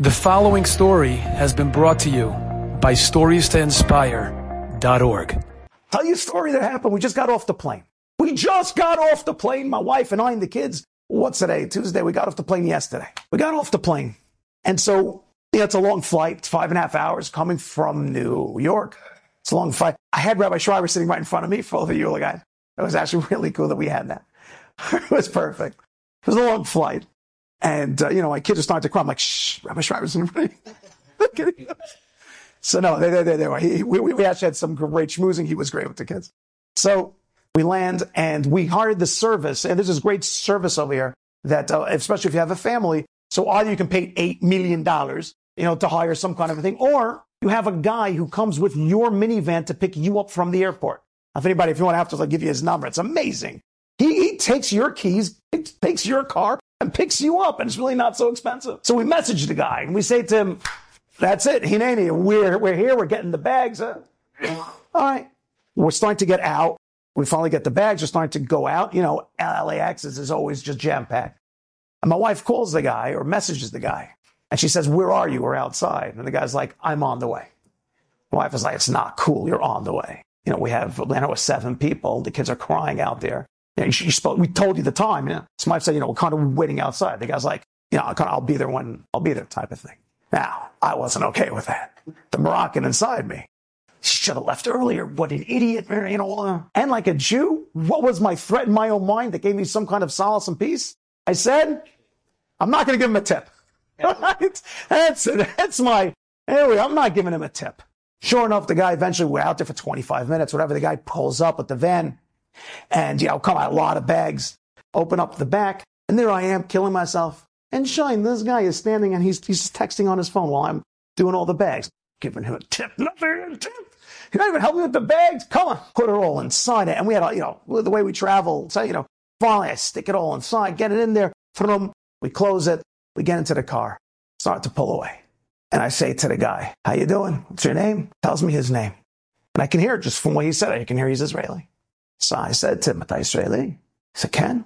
The following story has been brought to you by StoriesToInspire.org. Tell you a story that happened. We just got off the plane. We just got off the plane, my wife and I and the kids. What's today? Tuesday. We got off the plane yesterday. We got off the plane. And so, yeah, it's a long flight. It's five and a half hours coming from New York. It's a long flight. I had Rabbi Schreiber sitting right in front of me for all the YULA guys. It was actually really cool that we had that. it was perfect. It was a long flight. And, uh, you know, my kids are starting to cry. I'm like, shh, Rabbi Schreiber's in of me. so no, they, they, they were. He, we, we actually had some great schmoozing. He was great with the kids. So we land and we hired the service. And there's this great service over here that, uh, especially if you have a family. So either you can pay $8 million, you know, to hire some kind of a thing, or you have a guy who comes with your minivan to pick you up from the airport. If anybody, if you want to have to, I'll give you his number. It's amazing. He, he takes your keys, takes your car, and picks you up, and it's really not so expensive. So we message the guy, and we say to him, that's it, Hineni, we're, we're here, we're getting the bags. Huh? All right. We're starting to get out. We finally get the bags, we're starting to go out. You know, LAX is, is always just jam-packed. And my wife calls the guy or messages the guy, and she says, where are you? We're outside. And the guy's like, I'm on the way. My wife is like, it's not cool, you're on the way. You know, we have Atlanta with seven people. The kids are crying out there. You know, you spoke, we told you the time. You know, so my said, you know, we're kind of waiting outside. The guy's like, you know, I'll be there when I'll be there type of thing. Now, I wasn't okay with that. The Moroccan inside me should have left earlier. What an idiot, you know. And like a Jew, what was my threat in my own mind that gave me some kind of solace and peace? I said, I'm not going to give him a tip. that's, that's my, anyway, I'm not giving him a tip. Sure enough, the guy eventually, we're out there for 25 minutes, whatever. The guy pulls up with the van and, you know, come out a lot of bags, open up the back, and there I am killing myself. And Shine, this guy is standing and he's, he's texting on his phone while I'm doing all the bags, giving him a tip, nothing, a tip. You're not even helping with the bags. Come on, put it all inside it. And we had, a, you know, the way we travel. So, you know, finally I stick it all inside, get it in there, them. we close it, we get into the car, start to pull away. And I say to the guy, how you doing? What's your name? Tells me his name. And I can hear it just from what he said. I can hear he's Israeli. So I said to "Are Israeli?" He said, "Ken."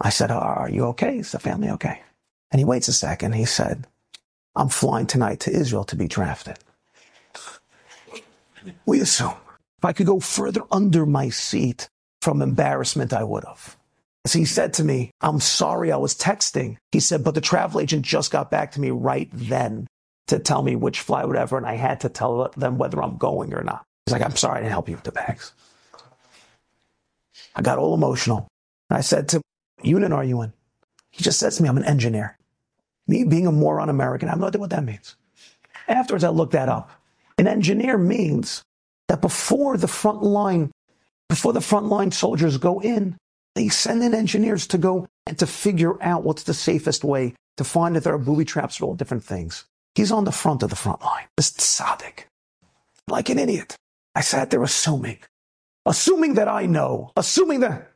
I said, "Are you okay? Is the family okay?" And he waits a second. He said, "I'm flying tonight to Israel to be drafted." We assume if I could go further under my seat from embarrassment, I would have. So he said to me, I'm sorry I was texting. He said, but the travel agent just got back to me right then to tell me which flight, whatever, and I had to tell them whether I'm going or not. He's like, I'm sorry I didn't help you with the bags. I got all emotional. And I said to him, unit are you in? He just says to me, I'm an engineer. Me being a moron American, I have no idea what that means. Afterwards, I looked that up. An engineer means that before the front line, before the front line soldiers go in, they send in engineers to go and to figure out what's the safest way to find that there are booby traps for all different things. He's on the front of the front line. This tzaddik. Like an idiot. I sat there assuming assuming that I know, assuming that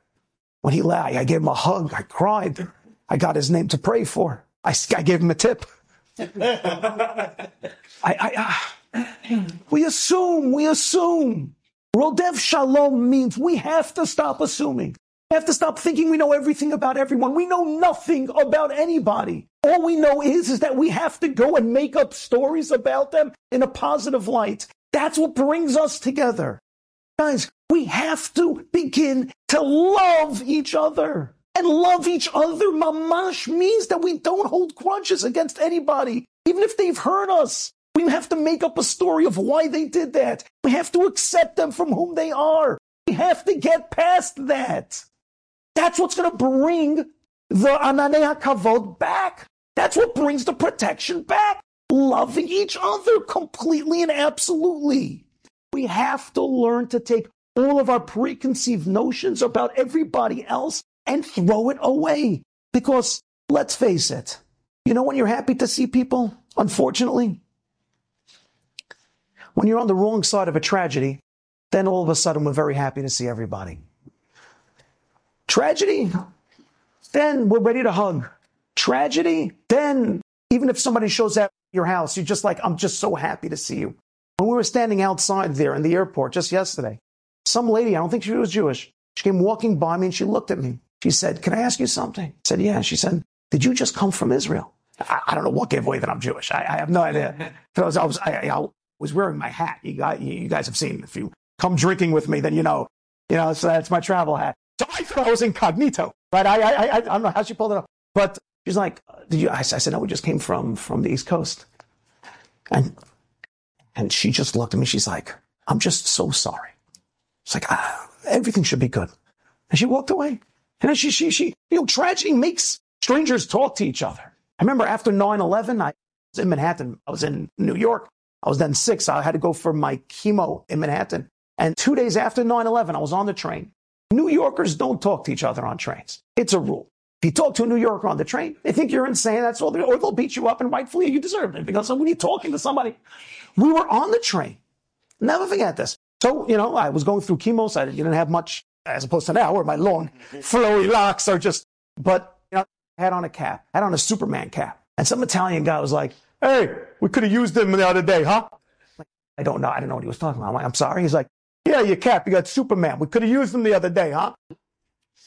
when he lay, I gave him a hug, I cried, I got his name to pray for, I, I gave him a tip. I, I, uh, we assume, we assume. Rodef Shalom means we have to stop assuming. We have to stop thinking we know everything about everyone. We know nothing about anybody. All we know is, is that we have to go and make up stories about them in a positive light. That's what brings us together. Guys, we have to begin to love each other. And love each other, mamash, means that we don't hold grudges against anybody, even if they've hurt us. We have to make up a story of why they did that. We have to accept them from whom they are. We have to get past that. That's what's going to bring the Ananei Kavod back. That's what brings the protection back. Loving each other completely and absolutely. We have to learn to take all of our preconceived notions about everybody else and throw it away. Because let's face it, you know when you're happy to see people, unfortunately? When you're on the wrong side of a tragedy, then all of a sudden we're very happy to see everybody. Tragedy, then we're ready to hug. Tragedy, then even if somebody shows up at your house, you're just like, I'm just so happy to see you. When we were standing outside there in the airport just yesterday, some lady, I don't think she was Jewish, she came walking by me and she looked at me. She said, Can I ask you something? I said, Yeah. She said, Did you just come from Israel? I, I, don't know what gave away that I'm Jewish. I, I have no idea. I was, I was, I, was wearing my hat. You guys, you guys have seen, if you come drinking with me, then you know, you know, so that's my travel hat. So I thought I was incognito, right? I, I, I, I don't know how she pulled it off, but she's like, did you, I, I said, no, we just came from, from the East Coast. And, and she just looked at me. She's like, I'm just so sorry. It's like, ah, everything should be good. And she walked away. And then she, she, she, you know, tragedy makes strangers talk to each other. I remember after 9-11, I was in Manhattan. I was in New York. I was then six. I had to go for my chemo in Manhattan. And two days after 9-11, I was on the train. New Yorkers don't talk to each other on trains. It's a rule. If you talk to a New Yorker on the train, they think you're insane. That's all. Or they'll beat you up and rightfully you deserve it. Because when you're talking to somebody, we were on the train. Never forget this. So, you know, I was going through chemo, so I didn't have much as opposed to now where my long flowy locks are just, but, you know, I had on a cap, I had on a Superman cap. And some Italian guy was like, Hey, we could have used him the other day, huh? Like, I don't know. I don't know what he was talking about. I'm, like, I'm sorry. He's like, yeah, your cap, you got Superman. We could have used him the other day, huh?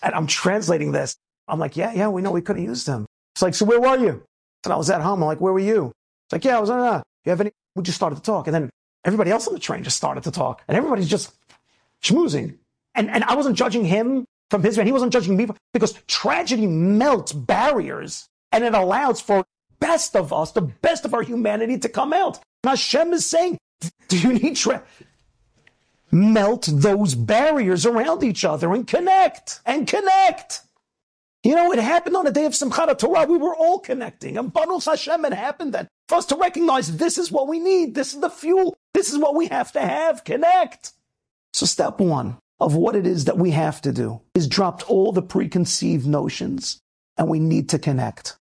And I'm translating this. I'm like, yeah, yeah, we know we could have used them. It's like, so where were you? And I was at home. I'm like, where were you? It's like, yeah, I was on, uh, you have any? We just started to talk. And then everybody else on the train just started to talk. And everybody's just schmoozing. And, and I wasn't judging him from his, and he wasn't judging me because tragedy melts barriers and it allows for best of us, the best of our humanity to come out. And Hashem is saying, do you need tra- melt those barriers around each other and connect and connect. You know, it happened on the day of Simchat Torah. We were all connecting. And Baruch Hashem, it happened that for us to recognize this is what we need. This is the fuel. This is what we have to have. Connect. So step one of what it is that we have to do is drop all the preconceived notions and we need to connect.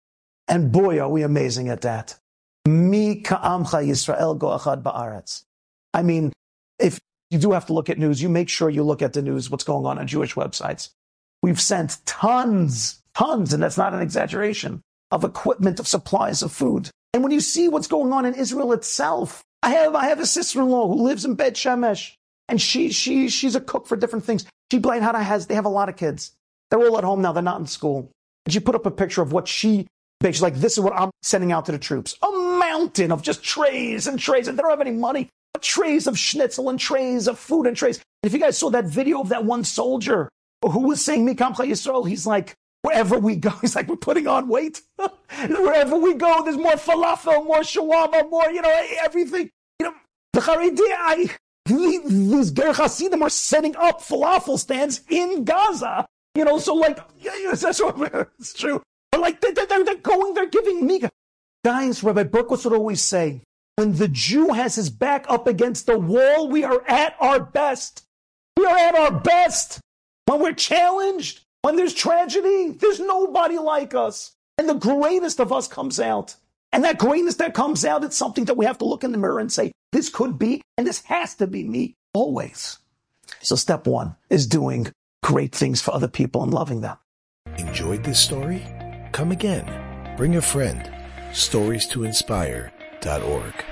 And boy, are we amazing at that. Mi ka'amcha Yisrael go'achad ba'aretz. I mean, if you do have to look at news, you make sure you look at the news, what's going on on Jewish websites. We've sent tons, tons, and that's not an exaggeration, of equipment, of supplies of food. And when you see what's going on in Israel itself, I have, I have a sister-in-law who lives in Bet Shemesh, and she, she, she's a cook for different things. She Blaine Hada has, they have a lot of kids. They're all at home now. They're not in school. And she put up a picture of what she She's like, this is what I'm sending out to the troops. A mountain of just trays and trays, and they don't have any money. Trays of schnitzel and trays of food and trays. If you guys saw that video of that one soldier who was saying Mikamcha Yisrael, he's like, wherever we go, he's like, we're putting on weight. wherever we go, there's more falafel, more shawarma, more, you know, everything. You know, the Haredi, I, these Ger Hasidim are setting up falafel stands in Gaza. You know, so like, yeah, yeah, that's what, it's true. But like, they're, they're, they're going, they're giving me. Guys, Rabbi Berkowitz would always say, when the Jew has his back up against the wall, we are at our best. We are at our best. When we're challenged, when there's tragedy, there's nobody like us. And the greatest of us comes out. And that greatness that comes out, it's something that we have to look in the mirror and say, this could be, and this has to be me always. So step one is doing great things for other people and loving them. Enjoyed this story? Come again. Bring a friend. Stories to inspire.org.